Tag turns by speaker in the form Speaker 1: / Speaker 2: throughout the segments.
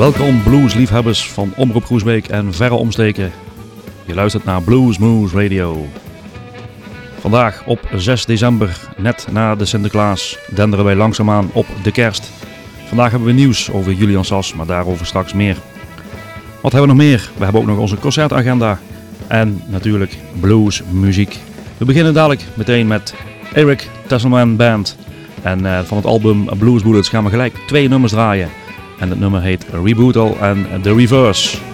Speaker 1: Welkom bluesliefhebbers van Omroep Groesbeek en verre omsteken. Je luistert naar Blues Moose Radio. Vandaag op 6 december, net na de Sinterklaas, denderen wij langzaamaan op de kerst. Vandaag hebben we nieuws over Julian Sas, maar daarover straks meer. Wat hebben we nog meer? We hebben ook nog onze concertagenda en natuurlijk bluesmuziek. We beginnen dadelijk meteen met Eric Tesselman Band. En uh, van het album Blues Bullets gaan we gelijk twee nummers draaien. En het nummer heet Rebootal en The Reverse.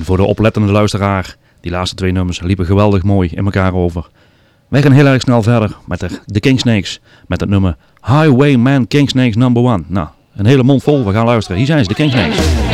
Speaker 2: Voor de oplettende luisteraar, die laatste twee nummers liepen geweldig mooi in elkaar over. Wij gaan heel erg snel verder met de, de Kingsnakes, met het nummer Highwayman Kingsnakes number one. Nou, een hele mond vol, we gaan luisteren. Hier zijn ze, de Kingsnakes.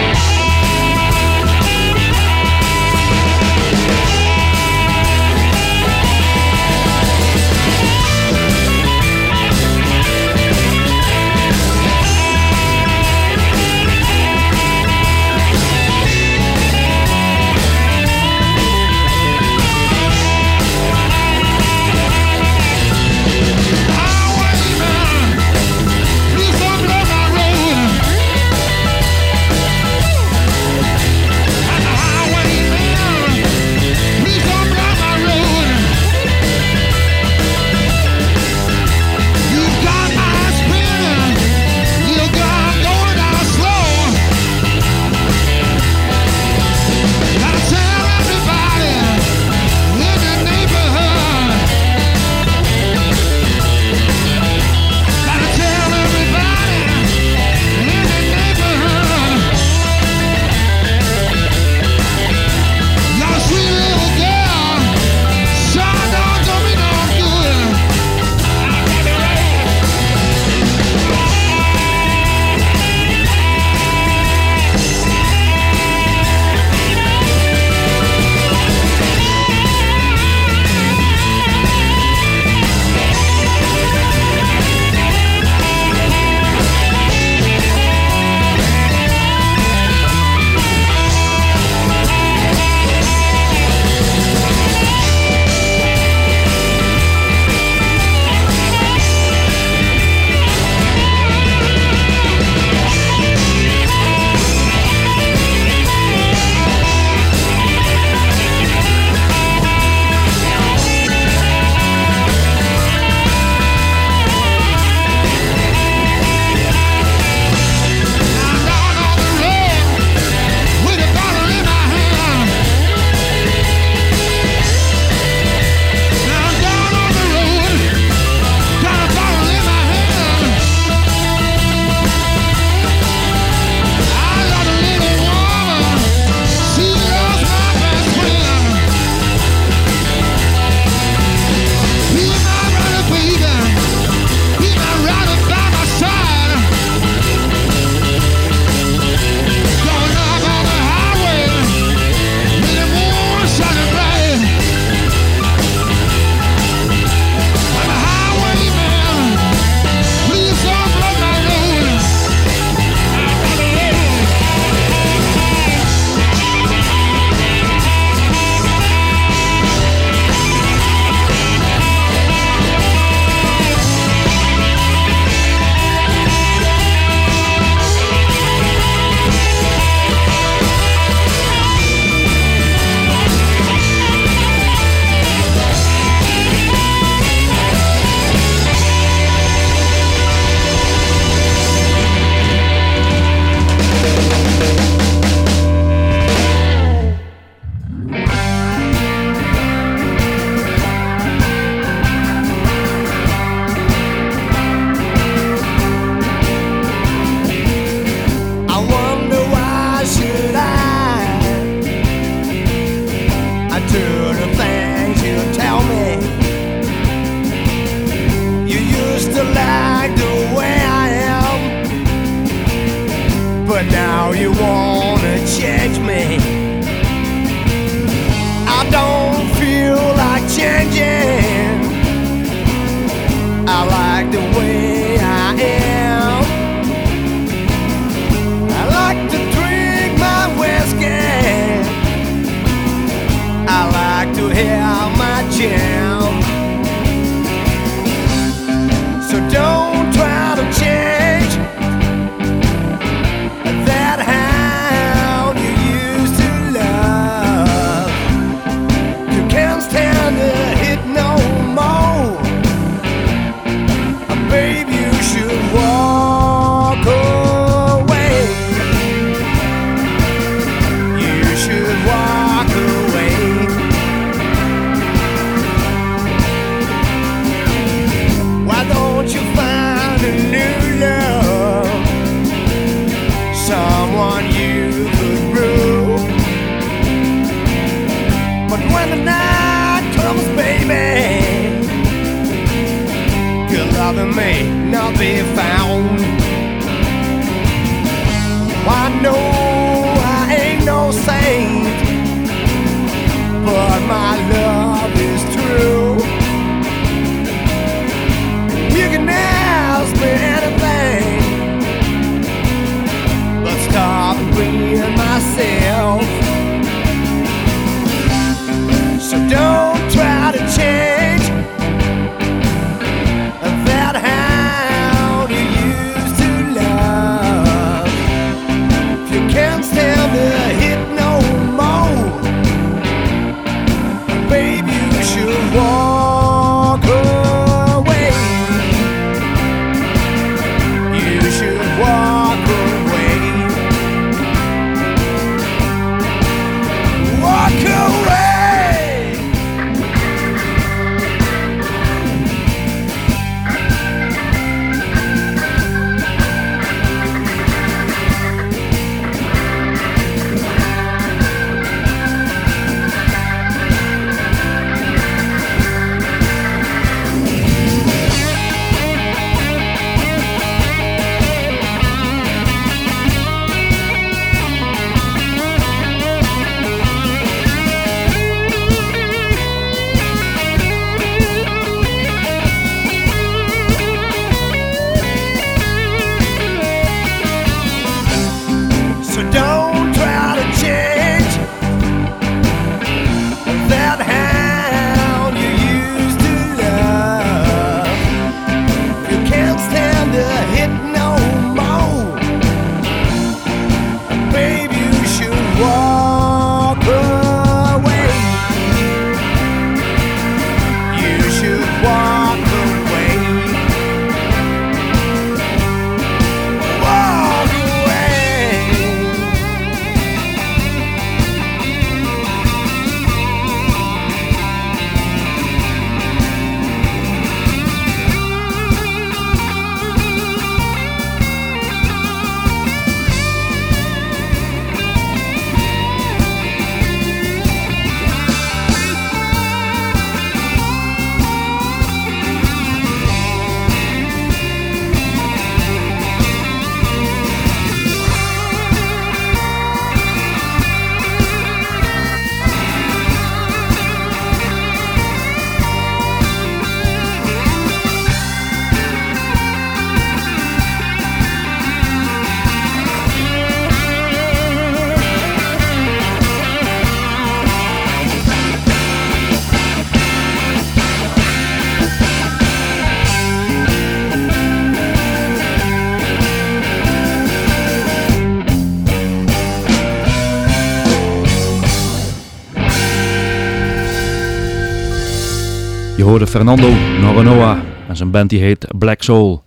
Speaker 2: Fernando Noronha en zijn band die heet Black Soul.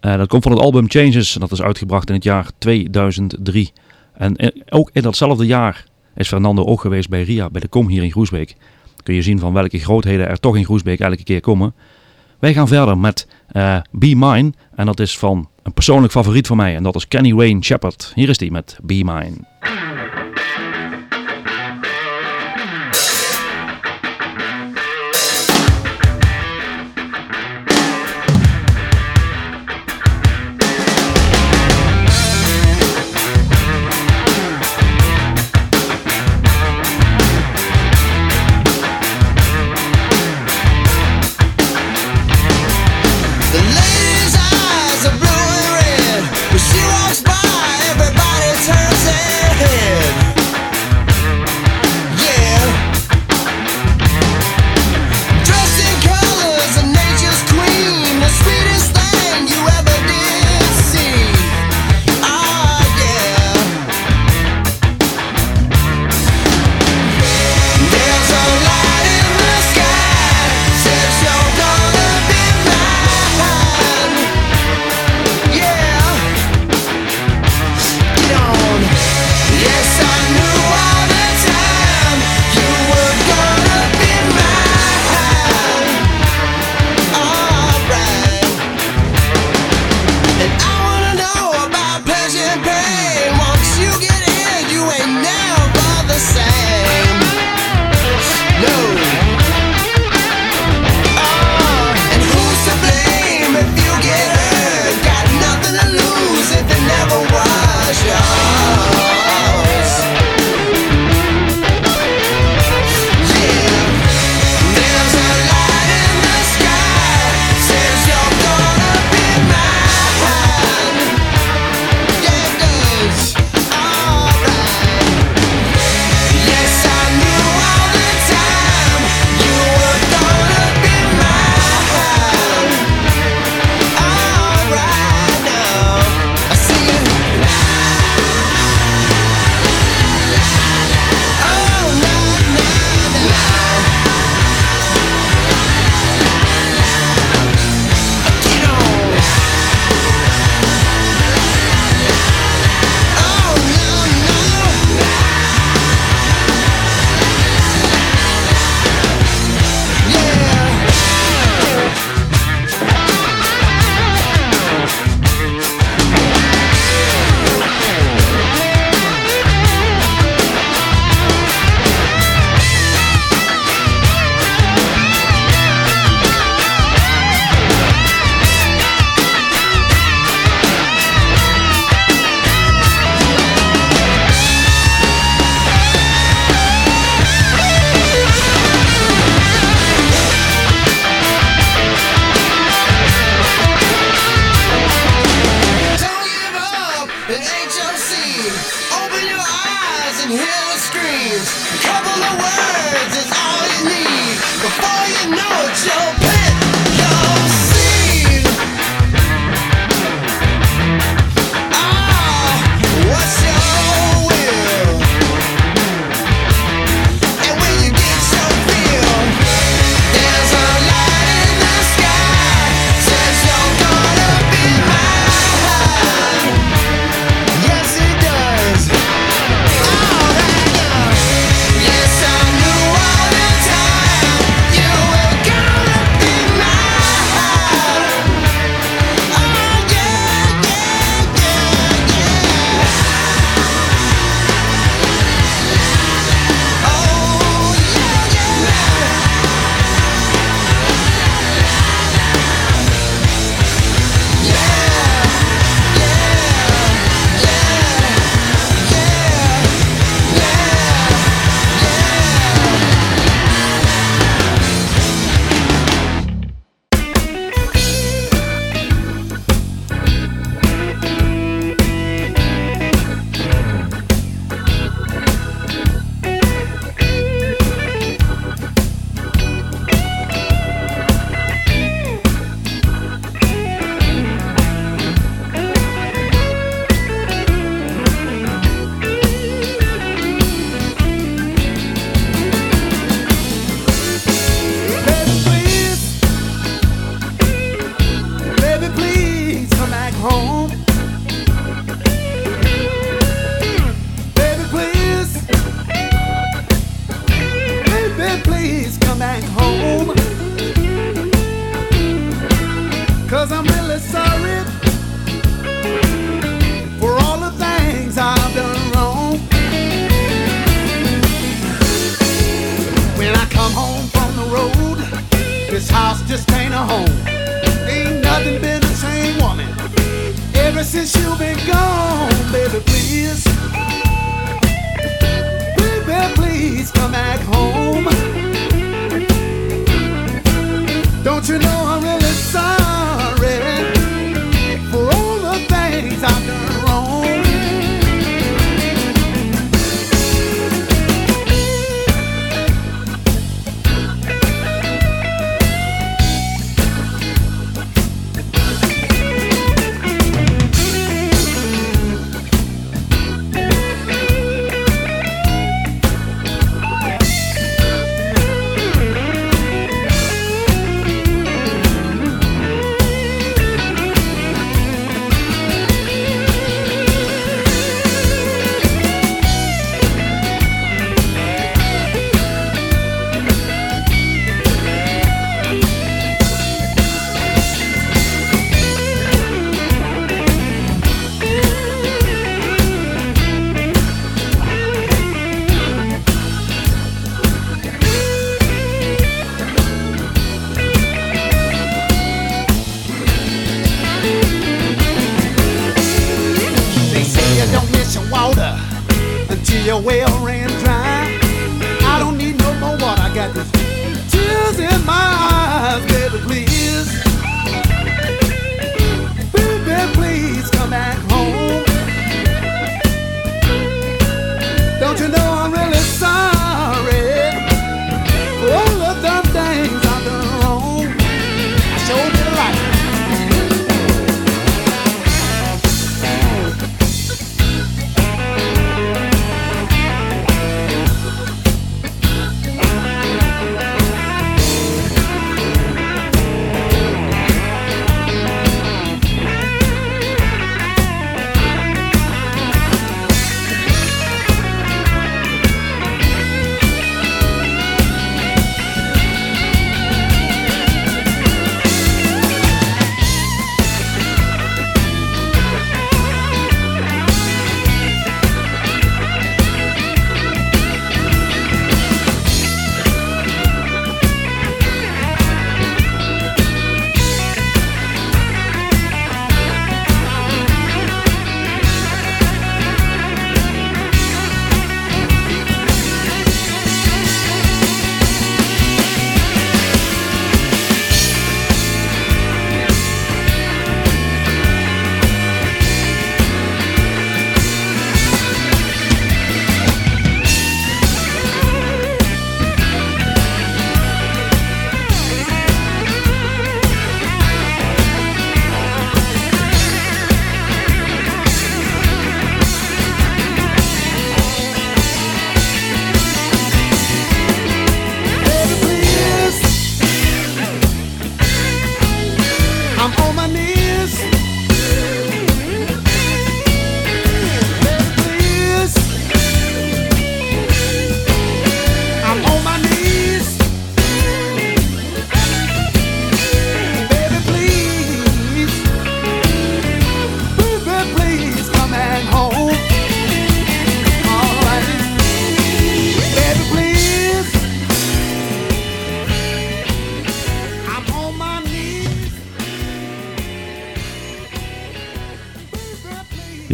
Speaker 2: Eh, dat komt van het album Changes en dat is uitgebracht in het jaar 2003. En in- ook in datzelfde jaar is Fernando ook geweest bij RIA, bij de Kom hier in Groesbeek. Kun je zien van welke grootheden er toch in Groesbeek elke keer komen. Wij gaan verder met eh, Be Mine en dat is van een persoonlijk favoriet van mij en dat is Kenny Wayne Shepherd. Hier is die met Be Mine.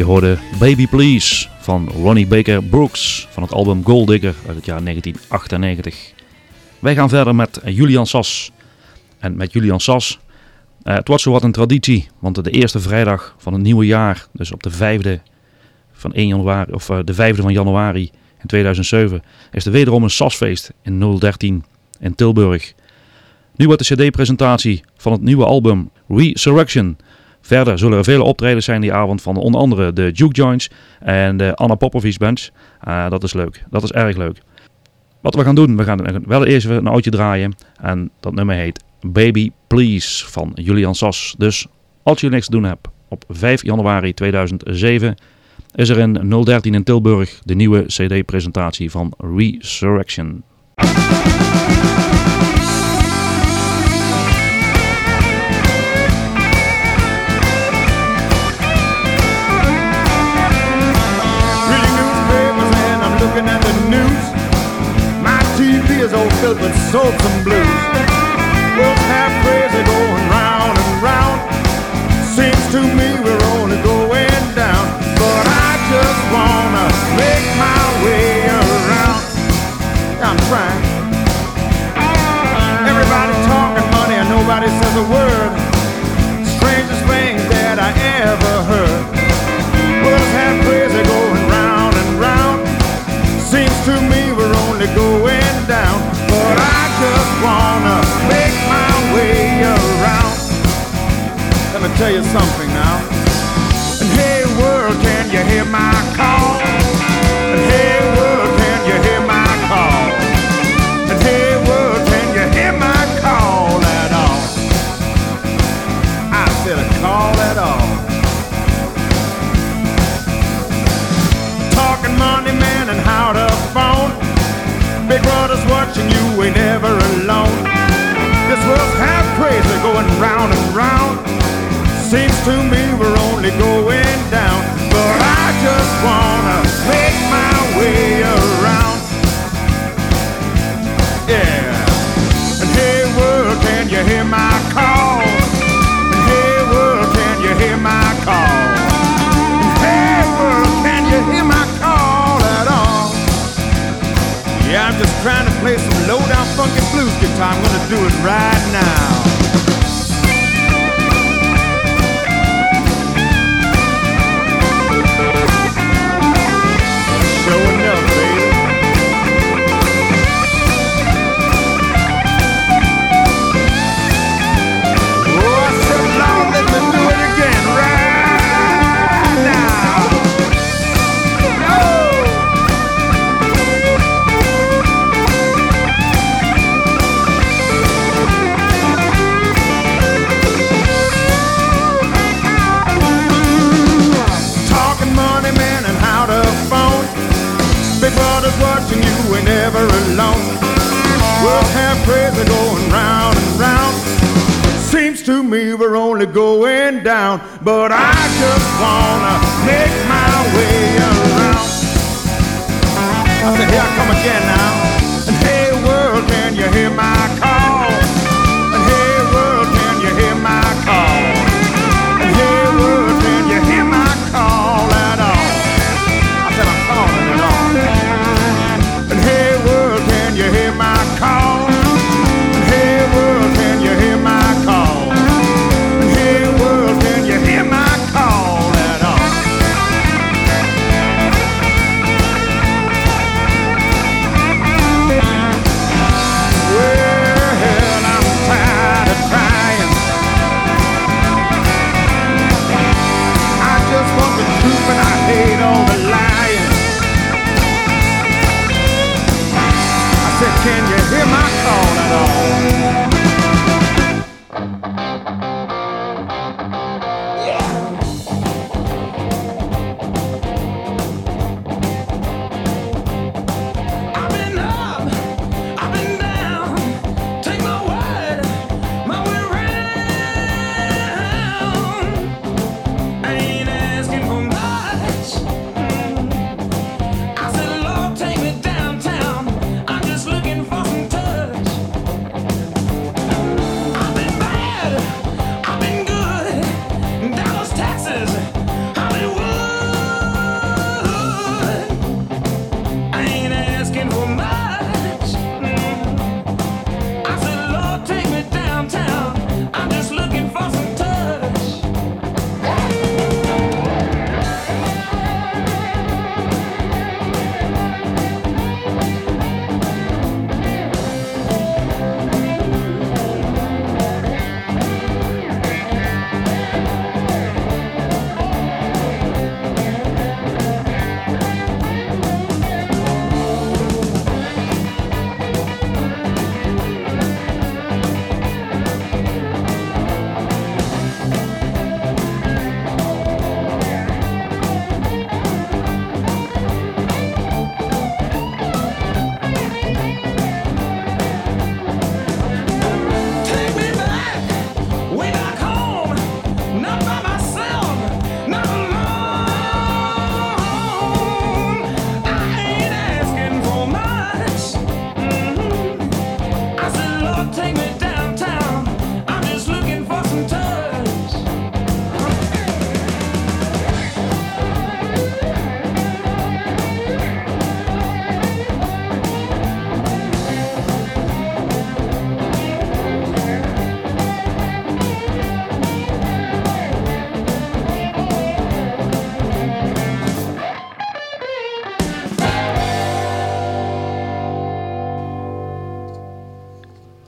Speaker 2: Hoorde Baby Please van Ronnie Baker Brooks van het album Gold Digger uit het jaar 1998. Wij gaan verder met Julian Sas. En met Julian Sas, eh, het wordt zo wat een traditie, want de eerste vrijdag van het nieuwe jaar, dus op de vijfde van 1 januari, of eh, de van januari in 2007, is er wederom een Sasfeest in 013 in Tilburg. Nu wordt de cd-presentatie van het nieuwe album Resurrection Verder zullen er vele optredens zijn die avond van onder andere de Juke Joints en de Anna Popovic Bands. Ah, dat is leuk. Dat is erg leuk. Wat we gaan doen, we gaan wel eerst een oudje draaien. En dat nummer heet Baby Please van Julian Sas. Dus als je niks te doen hebt, op 5 januari 2007 is er in 013 in Tilburg de nieuwe cd-presentatie van Resurrection.
Speaker 3: Good, but so some blues. World's half crazy going round and round. Seems to me we're only going down, but I just wanna make my way around. I'm trying. Everybody talking money and nobody says a word. Just wanna make my way around. Let me tell you something now. And hey world, can you hear my call? And hey world, Big brother's watching you, ain't never alone. This world's half crazy going round and round. Seems to me we're only going down, but I just wanna make my way around. Yeah. And hey world, can you hear my call? And hey world, can you hear my call? Yeah, I'm just trying to play some low down funky blues guitar. I'm gonna do it right now.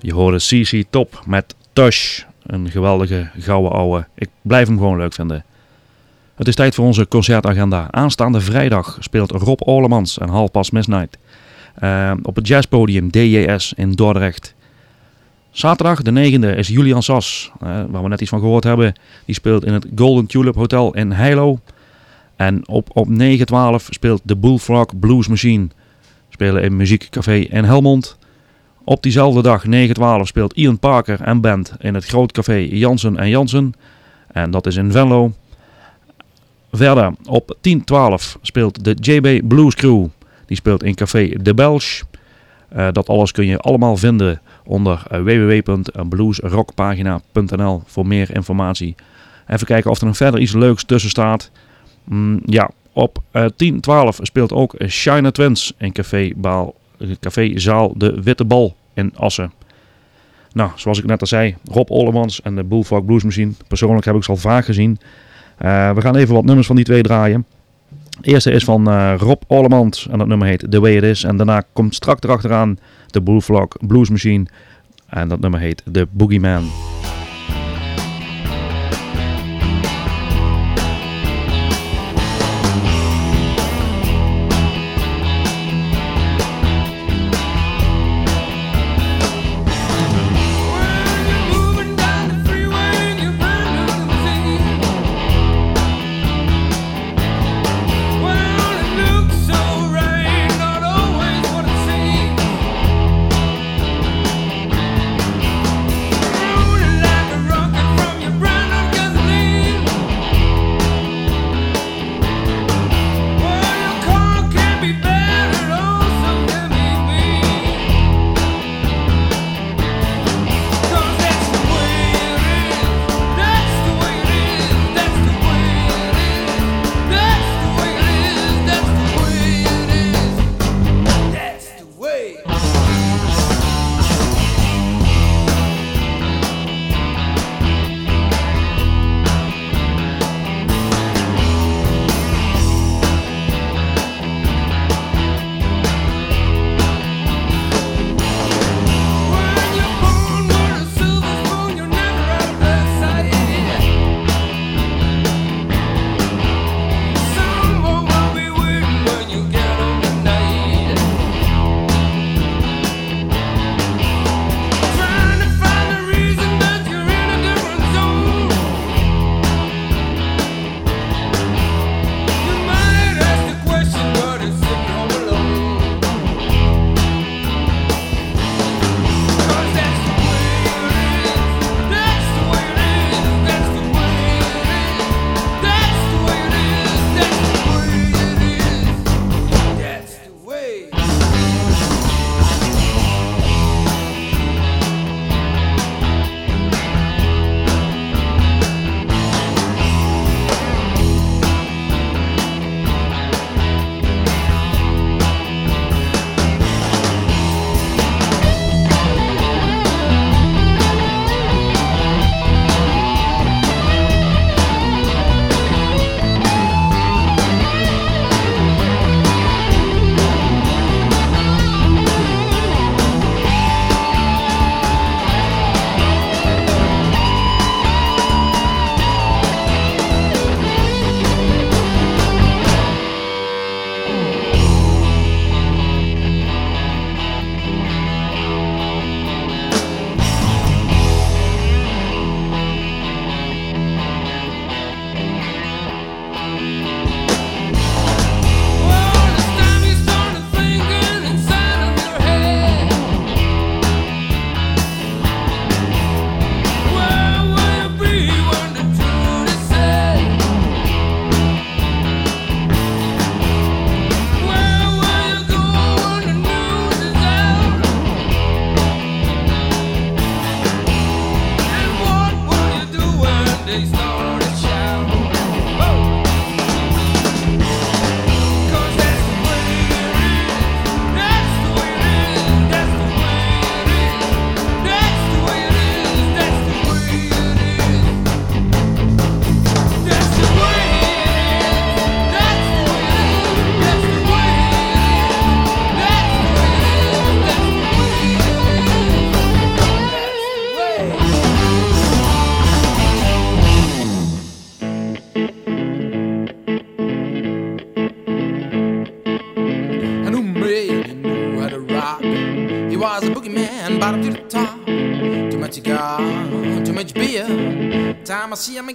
Speaker 2: Hoorde CC Top met Tush. Een geweldige gouden ouwe. Ik blijf hem gewoon leuk vinden. Het is tijd voor onze concertagenda. Aanstaande vrijdag speelt Rob Olemans en half past midnight. Uh, op het jazzpodium DJS in Dordrecht. Zaterdag de 9e is Julian Sas, uh, waar we net iets van gehoord hebben. Die speelt in het Golden Tulip Hotel in Heilo. En op, op 9-12 speelt de Bullfrog Blues Machine. Spelen in Muziekcafé in Helmond. Op diezelfde dag, 9-12, speelt Ian Parker en band in het Groot Café Jansen en Jansen. En dat is in Venlo. Verder, op 10-12 speelt de JB Blues Crew. Die speelt in Café De Belge. Uh, dat alles kun je allemaal vinden onder uh, www.bluesrockpagina.nl voor meer informatie. Even kijken of er nog verder iets leuks tussen staat. Mm, ja, op uh, 10, 12 speelt ook China Twins in Café, Baal, Café Zaal De Witte Bal in Assen. Nou, zoals ik net al zei, Rob Ollemans en de Bullfrog Blues Machine. Persoonlijk heb ik ze al vaak gezien. Uh, we gaan even wat nummers van die twee draaien. De eerste is van uh, Rob Ollemans en dat nummer heet The Way It Is. En daarna komt strak erachteraan de Bullfrog Blues Machine en dat nummer heet The Boogeyman.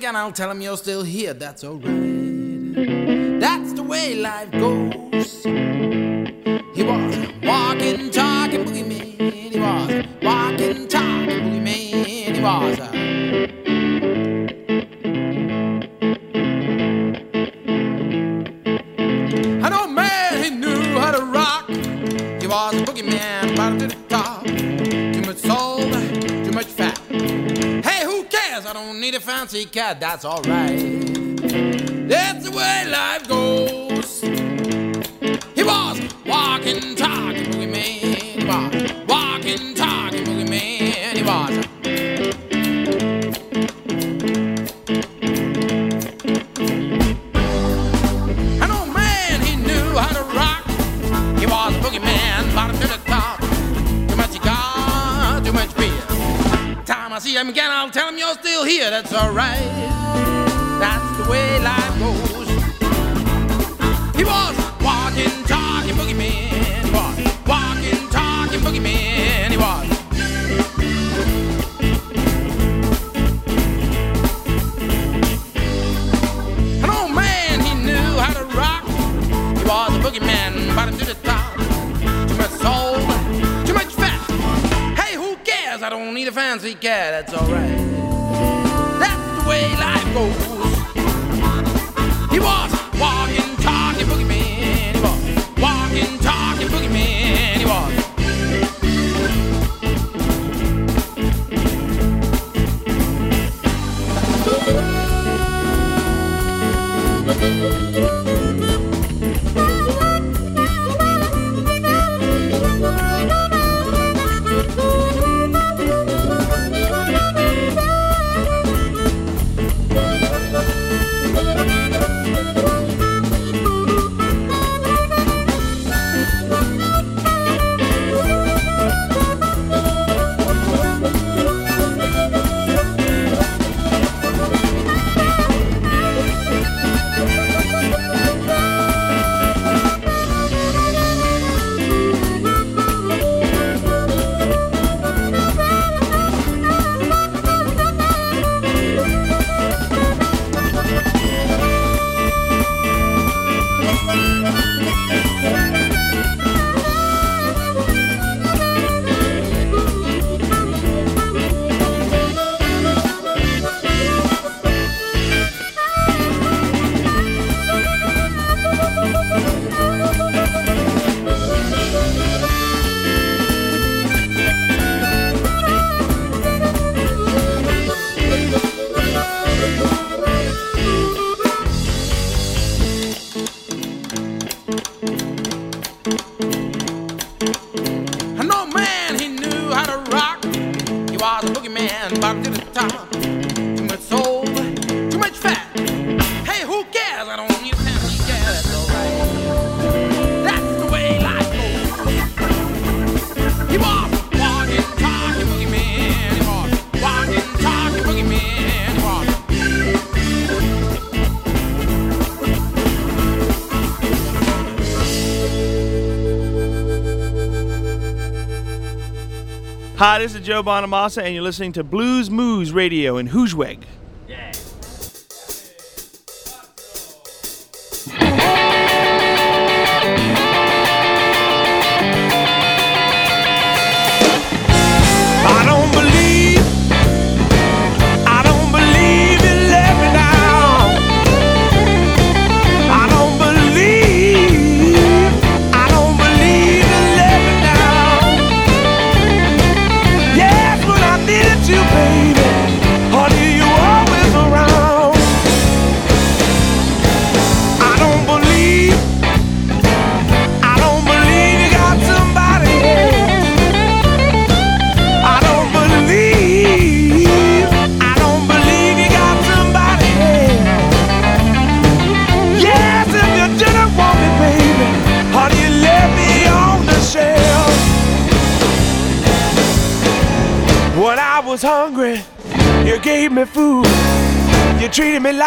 Speaker 4: Again, I'll tell him you're still here. That's alright. That's the way life goes. He was walking, talking, boogie man. He was walking, talking, boogie man. He was. I know, man, he knew how to rock. He was a boogie man, bottom to the top. Need a fancy cat. That's alright. That's the way life goes. He was walking, talking, boogie man. He was walking, talking, boogie man. He was. I know, man, he knew how to rock. He was a boogie man, bottom to the top. Too much cigar, too much beer. Time I see him again, I'll tell him you're here. That's alright. That's the way life goes. He was walking, talking boogie man. He was walking, talking boogie man. He was. An old man, he knew how to rock. He was a boogeyman, bottom to the top. Too much soul, too much fat. Hey, who cares? I don't need a fancy cat, that's alright. That's the way
Speaker 5: Hi, this is Joe Bonamassa, and you're listening to Blues Moose Radio in Hoosweg.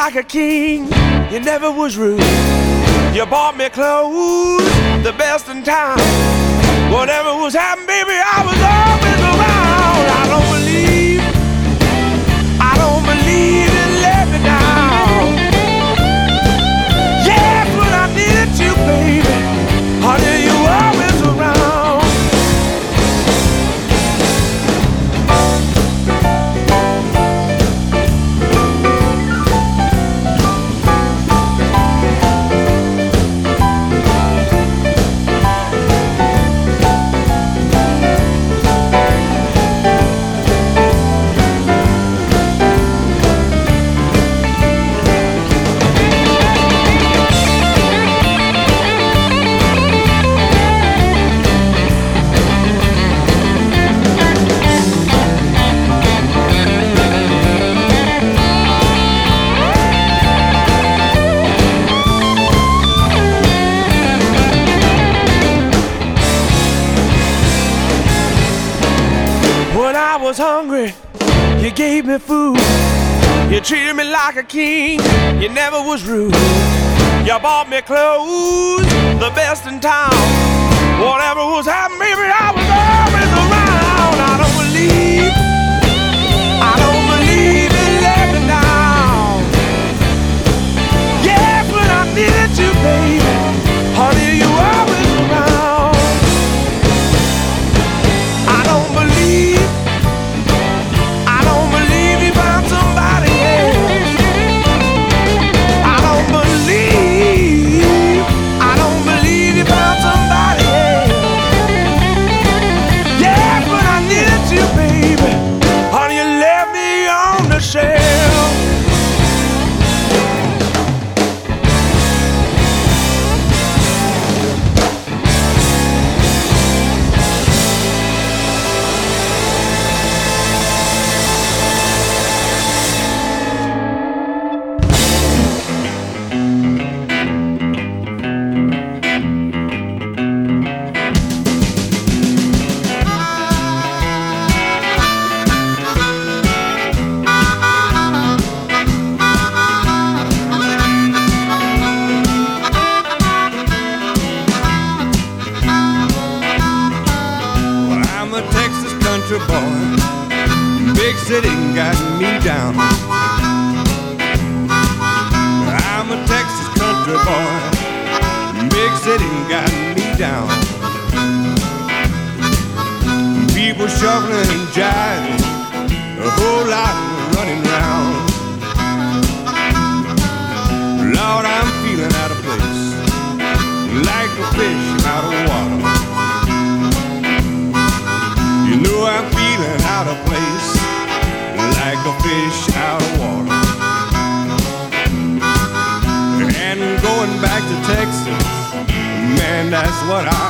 Speaker 3: Like a king. You never was rude. You bought me clothes, the best in town. Whatever was happening, baby, I was always
Speaker 5: me food. You treated me like a king, you never was rude. You bought me clothes, the best in town. Whatever was happening, baby, I was always around. I don't believe,
Speaker 3: what I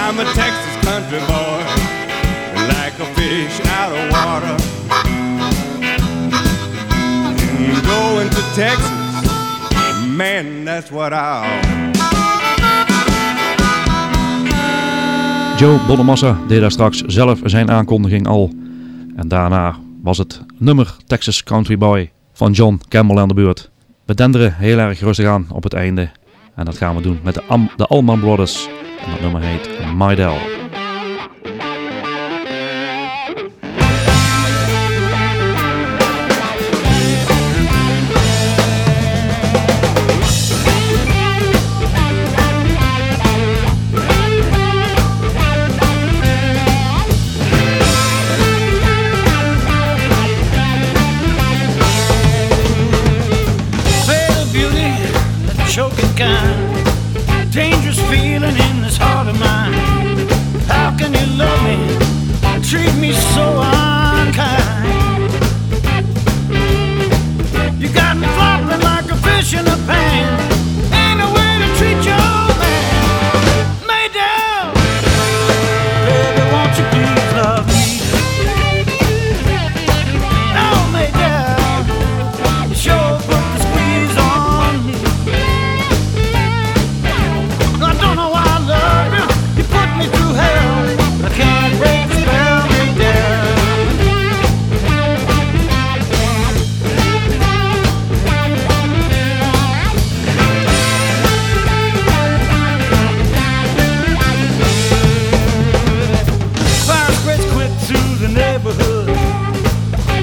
Speaker 3: I'm a Texas country boy, like a fish out of water. And going to Texas, man, that's what I'll.
Speaker 2: Joe Bonamassa deed daar straks zelf zijn aankondiging al. En daarna was het nummer Texas Country Boy van John Campbell aan de beurt. We denderen heel erg rustig aan op het einde. En dat gaan we doen met de, Am de Allman Brothers. En dat nummer heet Maidel.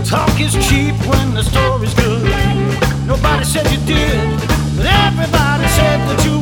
Speaker 6: Talk is cheap when the story's good. Nobody said you did, but everybody said that you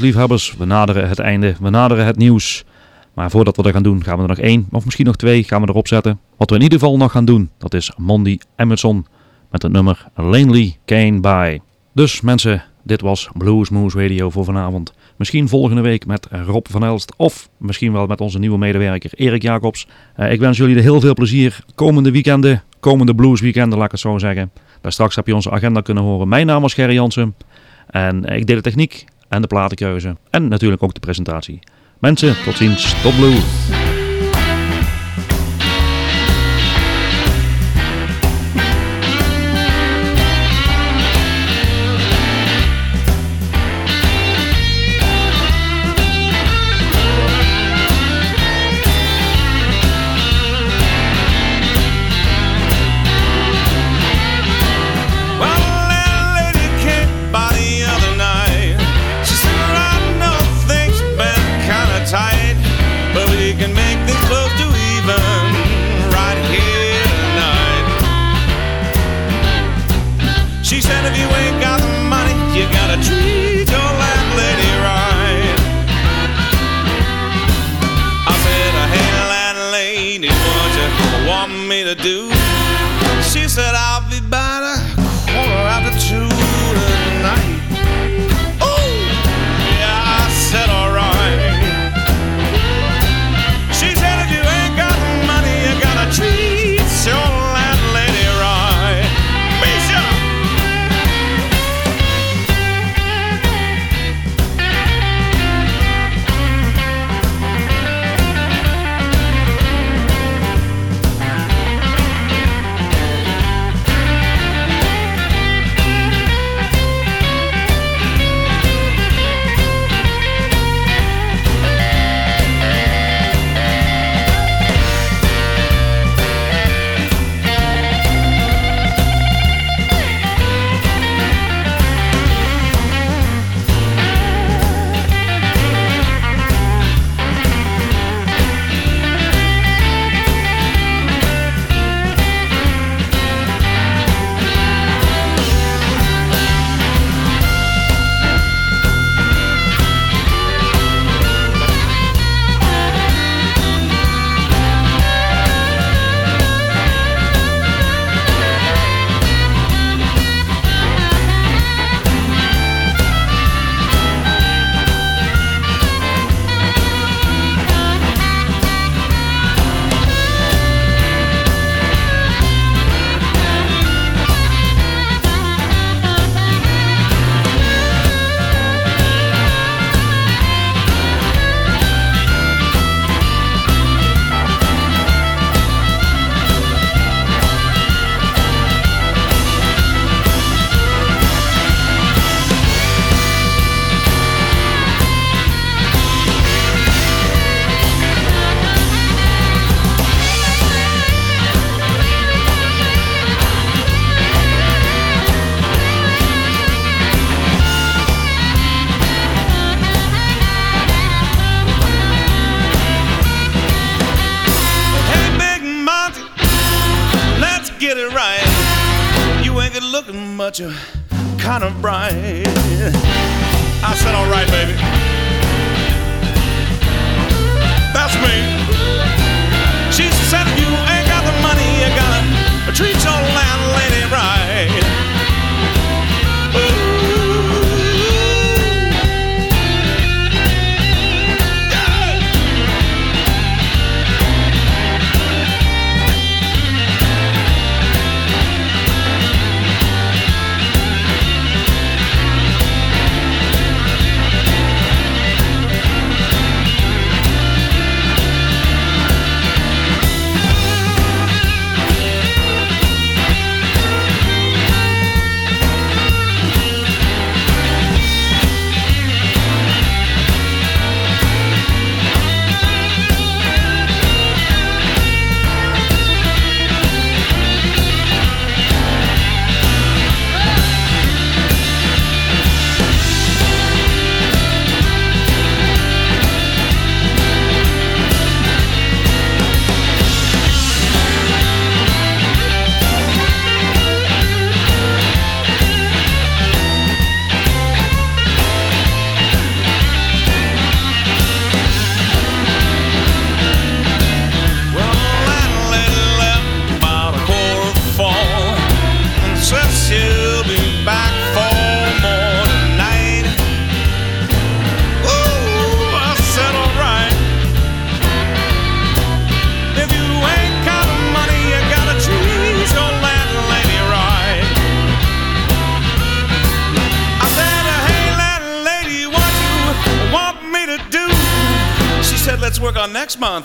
Speaker 2: bluesliefhebbers, we naderen het einde, we naderen het nieuws. Maar voordat we dat gaan doen, gaan we er nog één, of misschien nog twee, gaan we erop zetten. Wat we in ieder geval nog gaan doen, dat is Mondi Emerson met het nummer Lanely Kane By. Dus mensen, dit was Blues Moose Radio voor vanavond. Misschien volgende week met Rob van Elst of misschien wel met onze nieuwe medewerker Erik Jacobs. Uh, ik wens jullie er heel veel plezier komende weekenden, komende blues weekenden laat ik het zo zeggen. Daar straks heb je onze agenda kunnen horen. Mijn naam is Gerry Jansen en ik deed de techniek en de platenkeuze. En natuurlijk ook de presentatie. Mensen, tot ziens. Tot Blue.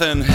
Speaker 7: Jonathan